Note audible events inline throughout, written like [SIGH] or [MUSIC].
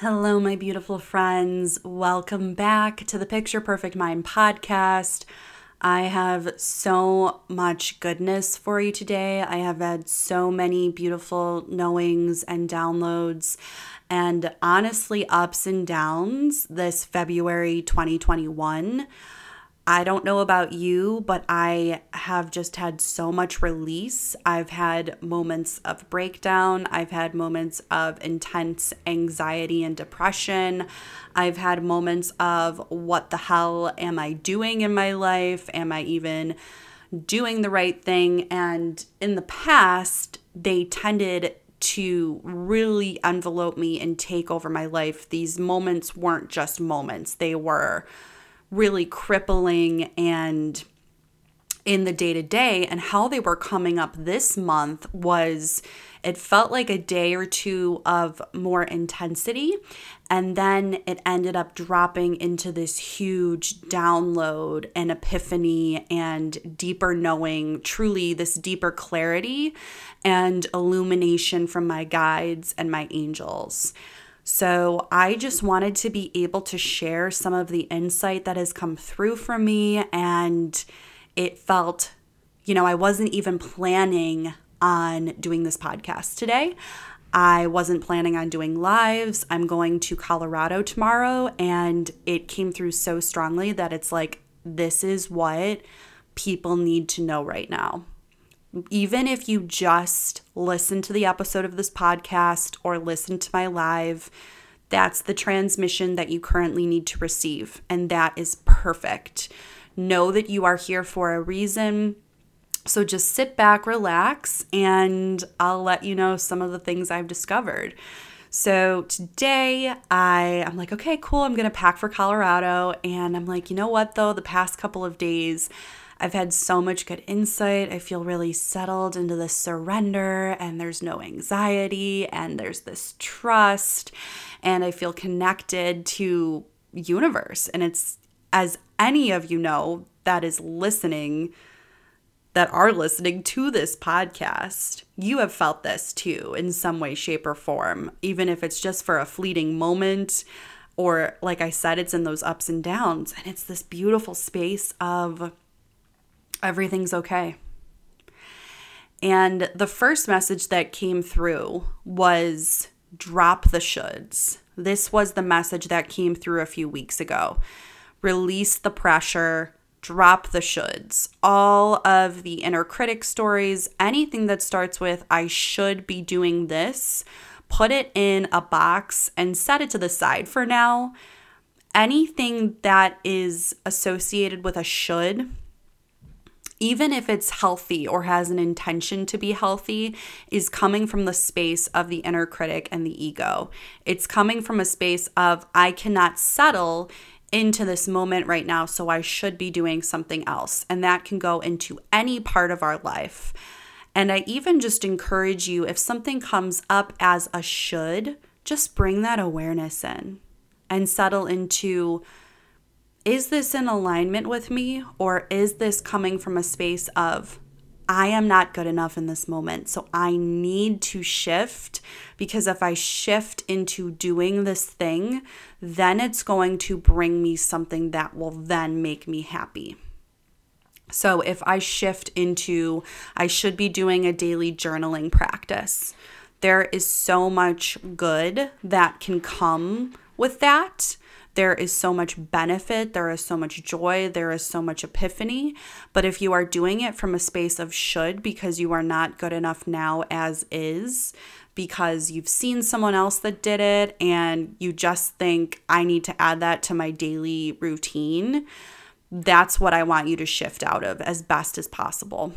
Hello, my beautiful friends. Welcome back to the Picture Perfect Mind podcast. I have so much goodness for you today. I have had so many beautiful knowings and downloads, and honestly, ups and downs this February 2021. I don't know about you, but I have just had so much release. I've had moments of breakdown. I've had moments of intense anxiety and depression. I've had moments of what the hell am I doing in my life? Am I even doing the right thing? And in the past, they tended to really envelope me and take over my life. These moments weren't just moments, they were really crippling and in the day to day. And how they were coming up this month was it felt like a day or two of more intensity. And then it ended up dropping into this huge download and epiphany and deeper knowing, truly, this deeper clarity and illumination from my guides and my angels. So I just wanted to be able to share some of the insight that has come through for me. And it felt, you know, I wasn't even planning on doing this podcast today. I wasn't planning on doing lives. I'm going to Colorado tomorrow, and it came through so strongly that it's like, this is what people need to know right now even if you just listen to the episode of this podcast or listen to my live, that's the transmission that you currently need to receive. And that is perfect. Know that you are here for a reason. So just sit back, relax, and I'll let you know some of the things I've discovered. So today I I'm like, okay, cool, I'm going to pack for Colorado and I'm like, you know what though, the past couple of days I've had so much good insight. I feel really settled into this surrender, and there's no anxiety, and there's this trust, and I feel connected to universe. And it's as any of you know that is listening that are listening to this podcast, you have felt this too in some way, shape, or form, even if it's just for a fleeting moment. Or, like I said, it's in those ups and downs. And it's this beautiful space of everything's okay. And the first message that came through was drop the shoulds. This was the message that came through a few weeks ago. Release the pressure, drop the shoulds. All of the inner critic stories, anything that starts with, I should be doing this, put it in a box and set it to the side for now. Anything that is associated with a should even if it's healthy or has an intention to be healthy, is coming from the space of the inner critic and the ego. It's coming from a space of, I cannot settle into this moment right now, so I should be doing something else. And that can go into any part of our life. And I even just encourage you if something comes up as a should, just bring that awareness in and settle into is this in alignment with me or is this coming from a space of I am not good enough in this moment. So I need to shift because if I shift into doing this thing, then it's going to bring me something that will then make me happy. So if I shift into, I should be doing a daily journaling practice. There is so much good that can come with that there is so much benefit, there is so much joy, there is so much epiphany. But if you are doing it from a space of should because you are not good enough now as is, because you've seen someone else that did it and you just think, I need to add that to my daily routine, that's what I want you to shift out of as best as possible.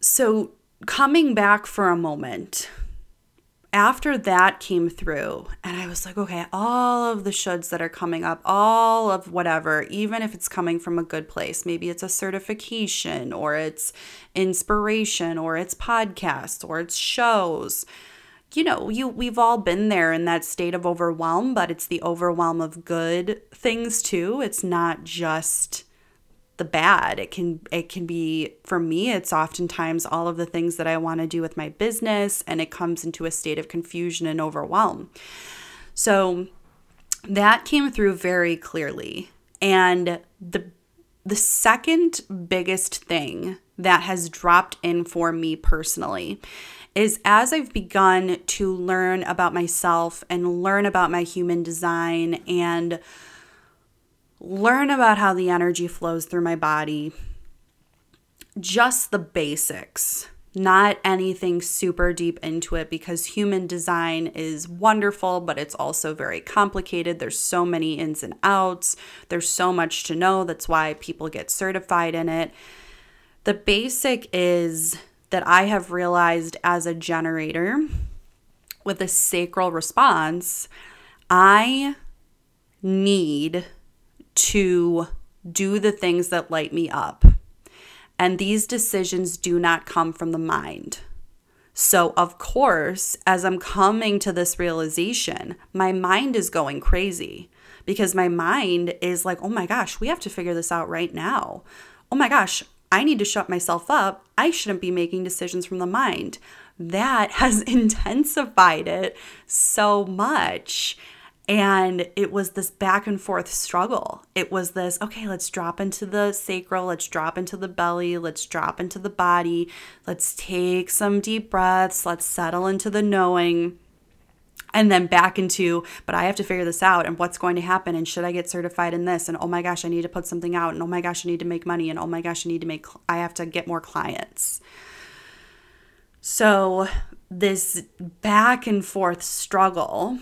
So, coming back for a moment, after that came through and i was like okay all of the shoulds that are coming up all of whatever even if it's coming from a good place maybe it's a certification or it's inspiration or it's podcasts or it's shows. You know you we've all been there in that state of overwhelm but it's the overwhelm of good things too. It's not just the bad. It can it can be for me it's oftentimes all of the things that I want to do with my business and it comes into a state of confusion and overwhelm. So that came through very clearly. And the the second biggest thing that has dropped in for me personally is as I've begun to learn about myself and learn about my human design and learn about how the energy flows through my body, just the basics, not anything super deep into it because human design is wonderful, but it's also very complicated. There's so many ins and outs, there's so much to know. That's why people get certified in it. The basic is that I have realized as a generator with a sacral response, I need to do the things that light me up. And these decisions do not come from the mind. So, of course, as I'm coming to this realization, my mind is going crazy because my mind is like, oh my gosh, we have to figure this out right now. Oh my gosh, I need to shut myself up. I shouldn't be making decisions from the mind. That [LAUGHS] has intensified it so much. And it was this back and forth struggle. It was this, okay, let's drop into the sacral, let's drop into the belly, let's drop into the body, let's take some deep breaths, let's settle into the knowing. And then back into, but I have to figure this out and what's going to happen and should I get certified in this and oh my gosh, I need to put something out and oh my gosh, I need to make money and oh my gosh, I need to make, I have to get more clients. So, this back and forth struggle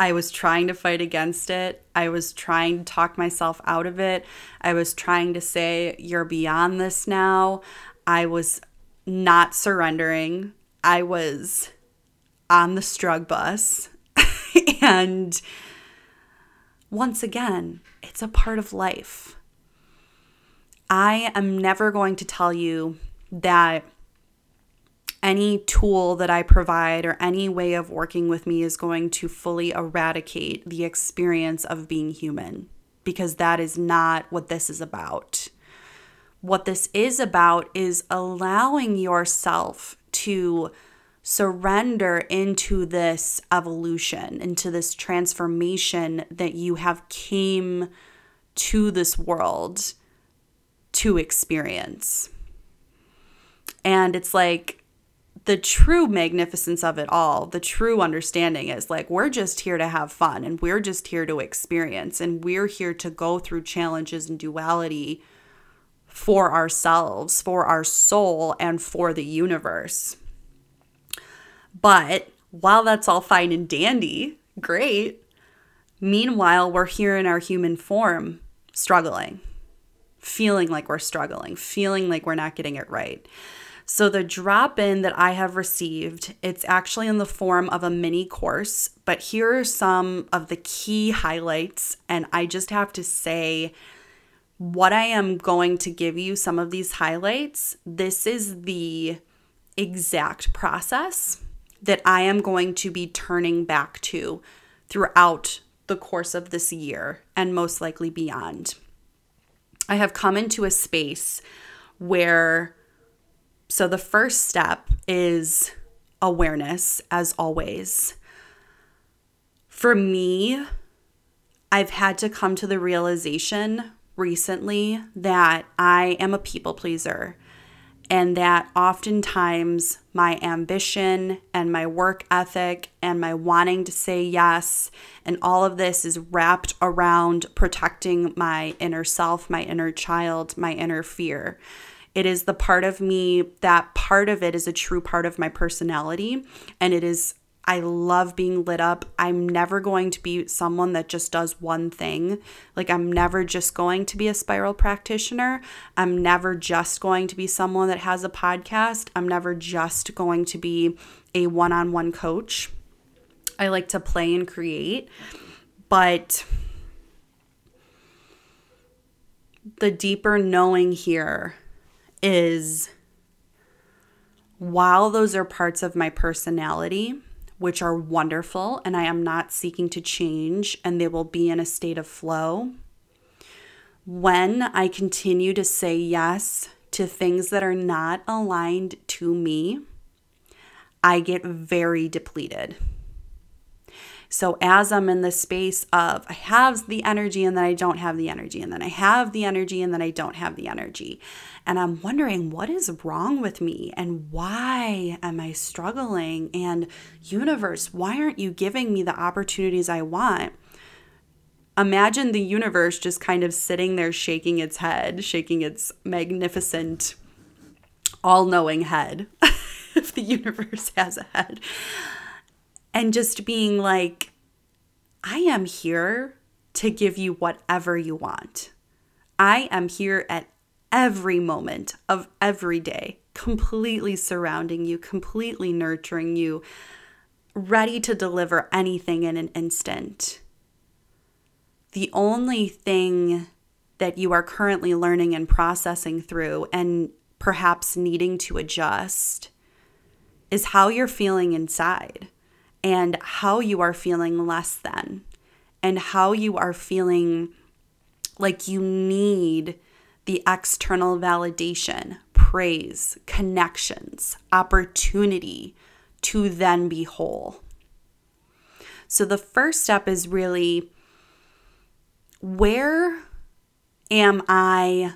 I was trying to fight against it. I was trying to talk myself out of it. I was trying to say, You're beyond this now. I was not surrendering. I was on the strug bus. [LAUGHS] and once again, it's a part of life. I am never going to tell you that any tool that I provide or any way of working with me is going to fully eradicate the experience of being human because that is not what this is about. What this is about is allowing yourself to surrender into this evolution, into this transformation that you have came to this world to experience. And it's like the true magnificence of it all, the true understanding is like we're just here to have fun and we're just here to experience and we're here to go through challenges and duality for ourselves, for our soul, and for the universe. But while that's all fine and dandy, great, meanwhile, we're here in our human form struggling, feeling like we're struggling, feeling like we're not getting it right. So the drop-in that I have received, it's actually in the form of a mini course, but here are some of the key highlights and I just have to say what I am going to give you some of these highlights. This is the exact process that I am going to be turning back to throughout the course of this year and most likely beyond. I have come into a space where so, the first step is awareness, as always. For me, I've had to come to the realization recently that I am a people pleaser and that oftentimes my ambition and my work ethic and my wanting to say yes and all of this is wrapped around protecting my inner self, my inner child, my inner fear. It is the part of me that part of it is a true part of my personality. And it is, I love being lit up. I'm never going to be someone that just does one thing. Like, I'm never just going to be a spiral practitioner. I'm never just going to be someone that has a podcast. I'm never just going to be a one on one coach. I like to play and create. But the deeper knowing here is while those are parts of my personality, which are wonderful, and I am not seeking to change, and they will be in a state of flow, when I continue to say yes to things that are not aligned to me, I get very depleted. So, as I'm in the space of I have the energy and then I don't have the energy, and then I have the energy and then I don't have the energy, and I'm wondering what is wrong with me and why am I struggling? And, universe, why aren't you giving me the opportunities I want? Imagine the universe just kind of sitting there shaking its head, shaking its magnificent, all knowing head, [LAUGHS] if the universe has a head, and just being like, I am here to give you whatever you want. I am here at every moment of every day, completely surrounding you, completely nurturing you, ready to deliver anything in an instant the only thing that you are currently learning and processing through and perhaps needing to adjust is how you're feeling inside and how you are feeling less than and how you are feeling like you need the external validation, praise, connections, opportunity to then be whole. So the first step is really where am I?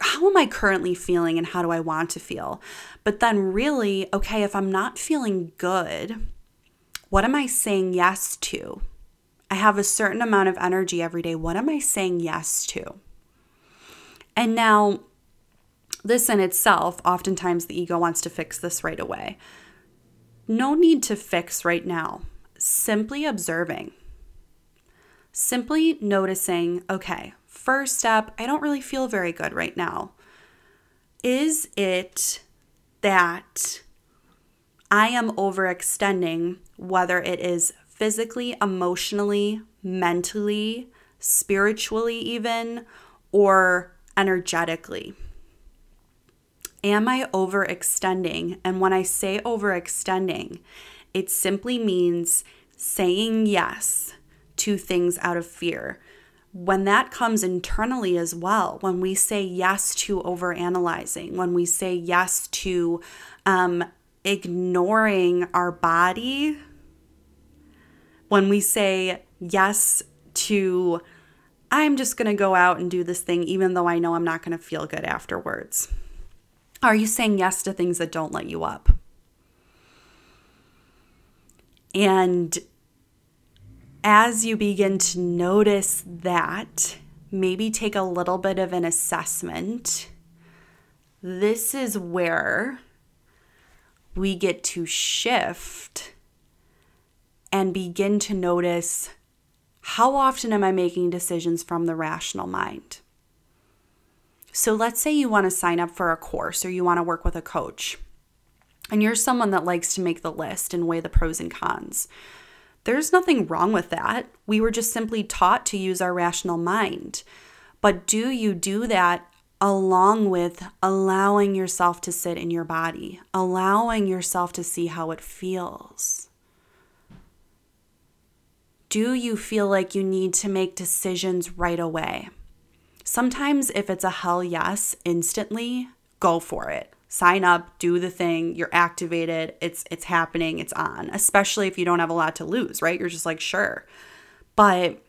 How am I currently feeling and how do I want to feel? But then, really, okay, if I'm not feeling good, what am I saying yes to? I have a certain amount of energy every day. What am I saying yes to? And now, this in itself, oftentimes the ego wants to fix this right away. No need to fix right now. Simply observing simply noticing okay, first step, I don't really feel very good right now. Is it that I am overextending, whether it is physically, emotionally, mentally, spiritually, even, or energetically? Am I overextending? And when I say overextending, it simply means saying yes to things out of fear. When that comes internally as well, when we say yes to overanalyzing, when we say yes to um, ignoring our body, when we say yes to, I'm just going to go out and do this thing, even though I know I'm not going to feel good afterwards. Are you saying yes to things that don't let you up? And as you begin to notice that, maybe take a little bit of an assessment. This is where we get to shift and begin to notice how often am I making decisions from the rational mind? So let's say you want to sign up for a course or you want to work with a coach, and you're someone that likes to make the list and weigh the pros and cons. There's nothing wrong with that. We were just simply taught to use our rational mind. But do you do that along with allowing yourself to sit in your body, allowing yourself to see how it feels? Do you feel like you need to make decisions right away? Sometimes, if it's a hell yes instantly, go for it sign up, do the thing, you're activated, it's it's happening, it's on. Especially if you don't have a lot to lose, right? You're just like, sure. But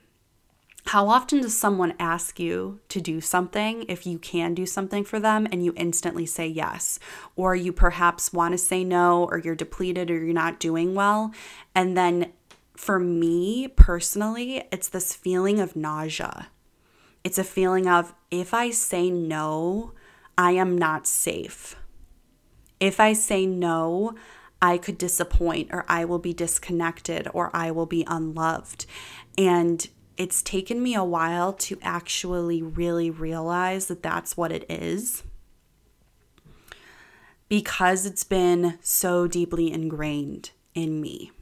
how often does someone ask you to do something if you can do something for them and you instantly say yes? Or you perhaps want to say no, or you're depleted, or you're not doing well. And then for me personally, it's this feeling of nausea. It's a feeling of if I say no, I am not safe. If I say no, I could disappoint or I will be disconnected or I will be unloved. And it's taken me a while to actually really realize that that's what it is because it's been so deeply ingrained in me.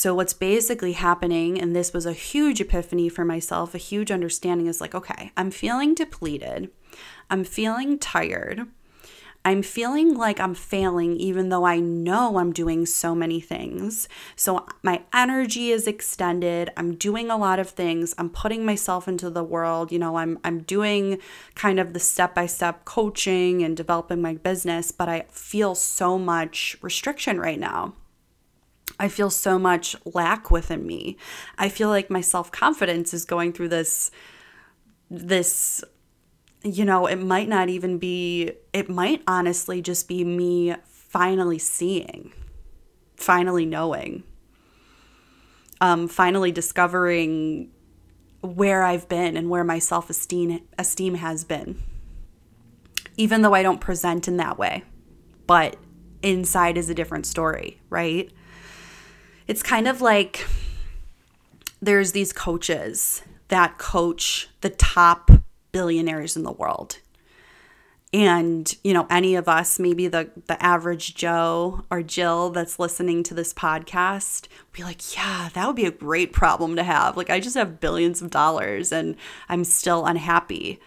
So, what's basically happening, and this was a huge epiphany for myself, a huge understanding is like, okay, I'm feeling depleted, I'm feeling tired, I'm feeling like I'm failing, even though I know I'm doing so many things. So my energy is extended. I'm doing a lot of things. I'm putting myself into the world. You know, I'm, I'm doing kind of the step by step coaching and developing my business, but I feel so much restriction right now. I feel so much lack within me. I feel like my self confidence is going through this this you know, it might not even be, it might honestly just be me finally seeing, finally knowing, um, finally discovering where I've been and where my self esteem esteem has been. Even though I don't present in that way, but inside is a different story, right? It's kind of like there's these coaches that coach the top billionaires in the world. And, you know, any of us, maybe the the average Joe or Jill that's listening to this podcast, be like, yeah, that would be a great problem to have. Like I just have billions of dollars and I'm still unhappy.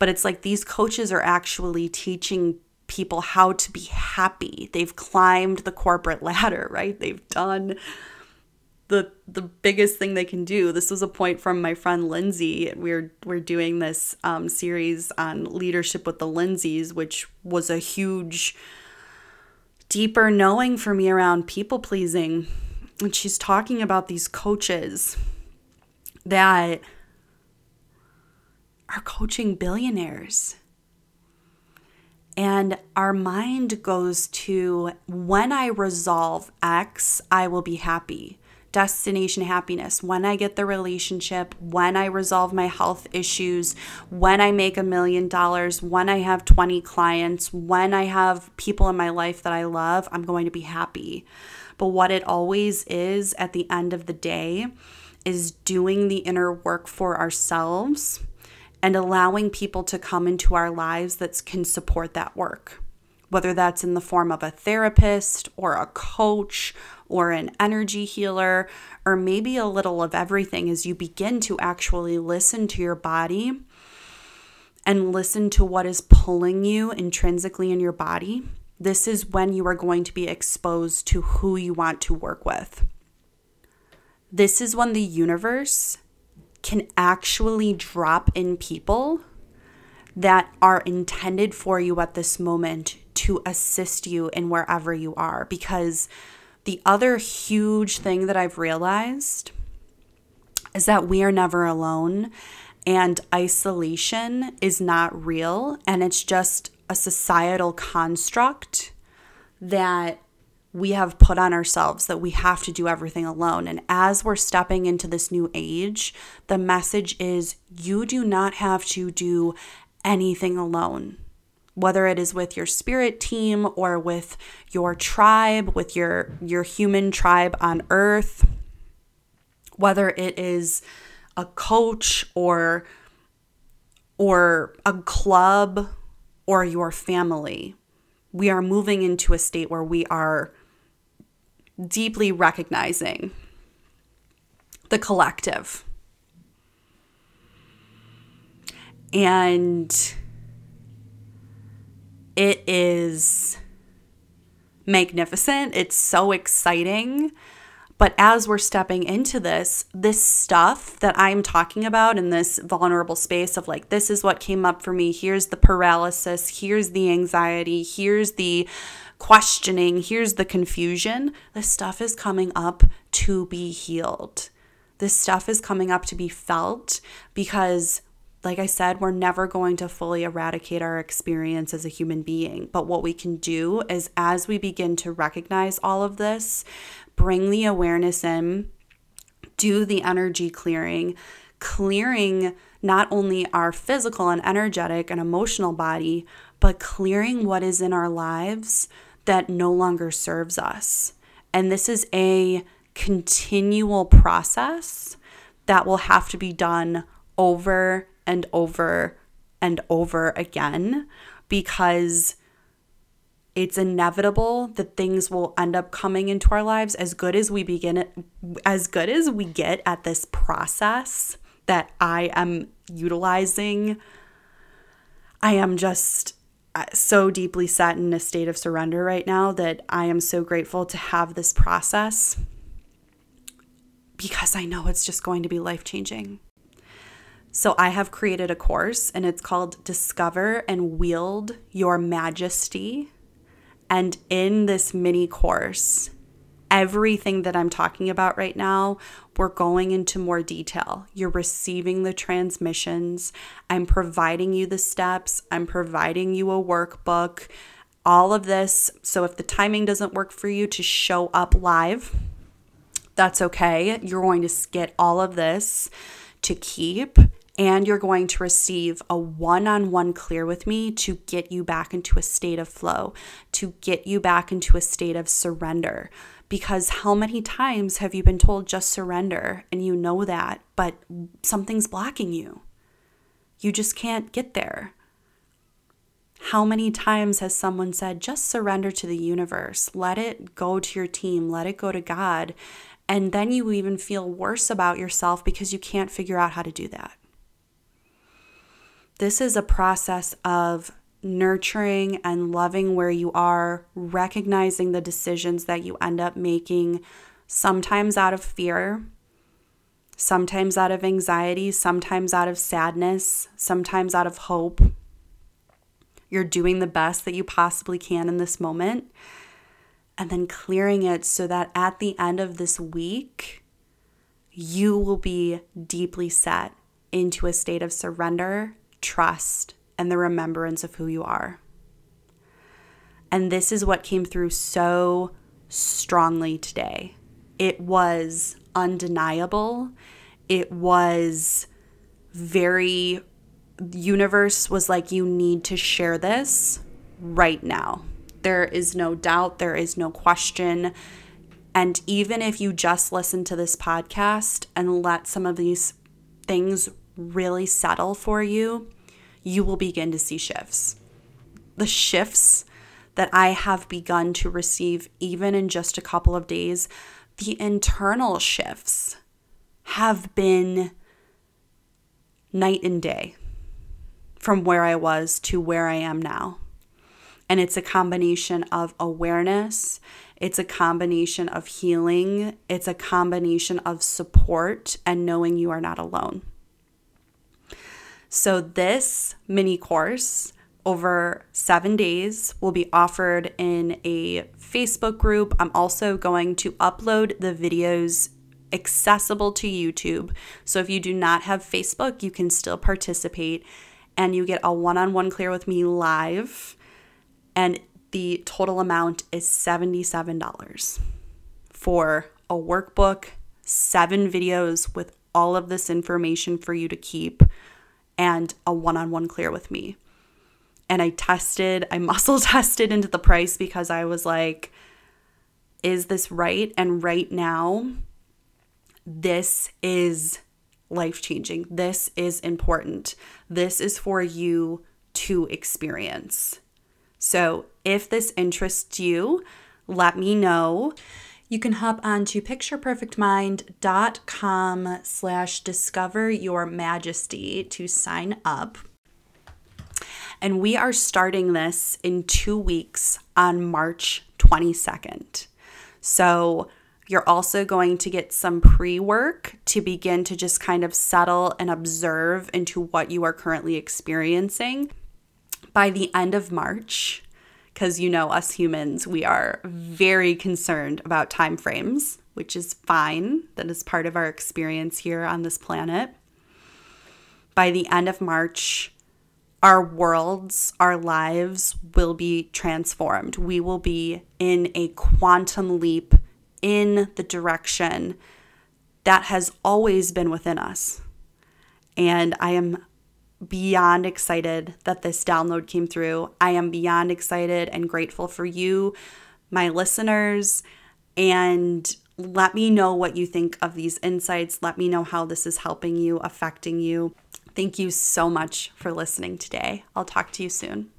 But it's like these coaches are actually teaching people how to be happy. They've climbed the corporate [LAUGHS] ladder, right? They've done the the biggest thing they can do. This was a point from my friend Lindsay. We're we're doing this um, series on leadership with the Lindsays, which was a huge, deeper knowing for me around people pleasing. And she's talking about these coaches that are coaching billionaires. And our mind goes to when I resolve X, I will be happy destination happiness, when I get the relationship, when I resolve my health issues, when I make a million dollars, when I have 20 clients, when I have people in my life that I love, I'm going to be happy. But what it always is at the end of the day is doing the inner work for ourselves and allowing people to come into our lives that can support that work whether that's in the form of a therapist or a coach or an energy healer, or maybe a little of everything as you begin to actually listen to your body and listen to what is pulling you intrinsically in your body. This is when you are going to be exposed to who you want to work with. This is when the universe can actually drop in people that are intended for you at this moment to assist you in wherever you are. Because the other huge thing that I've realized is that we are never alone and isolation is not real and it's just a societal construct that we have put on ourselves that we have to do everything alone. And as we're stepping into this new age, the message is you do not have to do anything alone whether it is with your spirit team or with your tribe, with your your human tribe on earth, whether it is a coach or or a club or your family. We are moving into a state where we are deeply recognizing the collective. And it is magnificent. It's so exciting. But as we're stepping into this, this stuff that I'm talking about in this vulnerable space of like, this is what came up for me. Here's the paralysis. Here's the anxiety. Here's the questioning. Here's the confusion. This stuff is coming up to be healed. This stuff is coming up to be felt because like I said, we're never going to fully eradicate our experience as a human being. But what we can do is as we begin to recognize all of this, bring the awareness in, do the energy clearing, clearing not only our physical and energetic and emotional body, but clearing what is in our lives that no longer serves us. And this is a continual process that will have to be done over and over and over again because it's inevitable that things will end up coming into our lives as good as we begin it as good as we get at this process that I am utilizing I am just Uh, so deeply set in a state of surrender right now that I am so grateful to have this process because I know it's just going to be life changing. So, I have created a course and it's called Discover and Wield Your Majesty. And in this mini course, everything that I'm talking about right now, we're going into more detail. You're receiving the transmissions. I'm providing you the steps. I'm providing you a workbook. All of this. So if the timing doesn't work for you to show up live, that's okay. You're going to get all of this to keep and you're going to receive a one on one clear with me to get you back into a state of flow, to get you back into a state of surrender. Because how many times have you been told just surrender and you know that, but something's blocking you? You just can't get there. How many times has someone said, just surrender to the universe, let it go to your team, let it go to God? And then you even feel worse about yourself because you can't figure out how to do that. This is a process of nurturing and loving where you are, recognizing the decisions that you end up making, sometimes out of fear, sometimes out of anxiety, sometimes out of sadness, sometimes out of hope. You're doing the best that you possibly can in this moment. And then clearing it so that at the end of this week, you will be deeply set into a state of surrender trust, and the remembrance of who you are. And this is what came through so strongly today. It was undeniable. It was very, universe was like, you need to share this right now. There is no doubt, there is no question. And even if you just listen to this podcast and let some of these things really settle for you, you will begin to see shifts. The shifts that I have begun to receive, even in just a couple of days, the internal shifts have been night and day from where I was to where I am now. And it's a combination of awareness, it's a combination of healing, it's a combination of support and knowing you are not alone. So, this mini course over seven days will be offered in a Facebook group. I'm also going to upload the videos accessible to YouTube. So, if you do not have Facebook, you can still participate and you get a one on one clear with me live. And the total amount is $77 for a workbook, seven videos with all of this information for you to keep and a one on one clear with me. And I tested, I [LAUGHS] muscle tested into the price because I was like, is this right? And right now, this is life changing. This is important. This is for you to experience. So if this interests you, let me know. You can hop on to pictureperfectmind.com slash discover your majesty to sign up. And we are starting this in two weeks on March 22nd. So you're also going to get some pre work to begin to just kind of settle and observe into what you are currently experiencing. By the end of March, because you know us humans we are very concerned about time frames which is fine. That is part of our experience here on this planet. By the end of march our worlds our lives will be transformed. We will be in a quantum leap in the direction that has always been within us. And i am beyond excited that this download came through. I am beyond excited and grateful for you, my listeners, and let me know what you think of these insights. Let me know how this is helping you, affecting you. Thank you so much for listening today. I'll talk to you soon.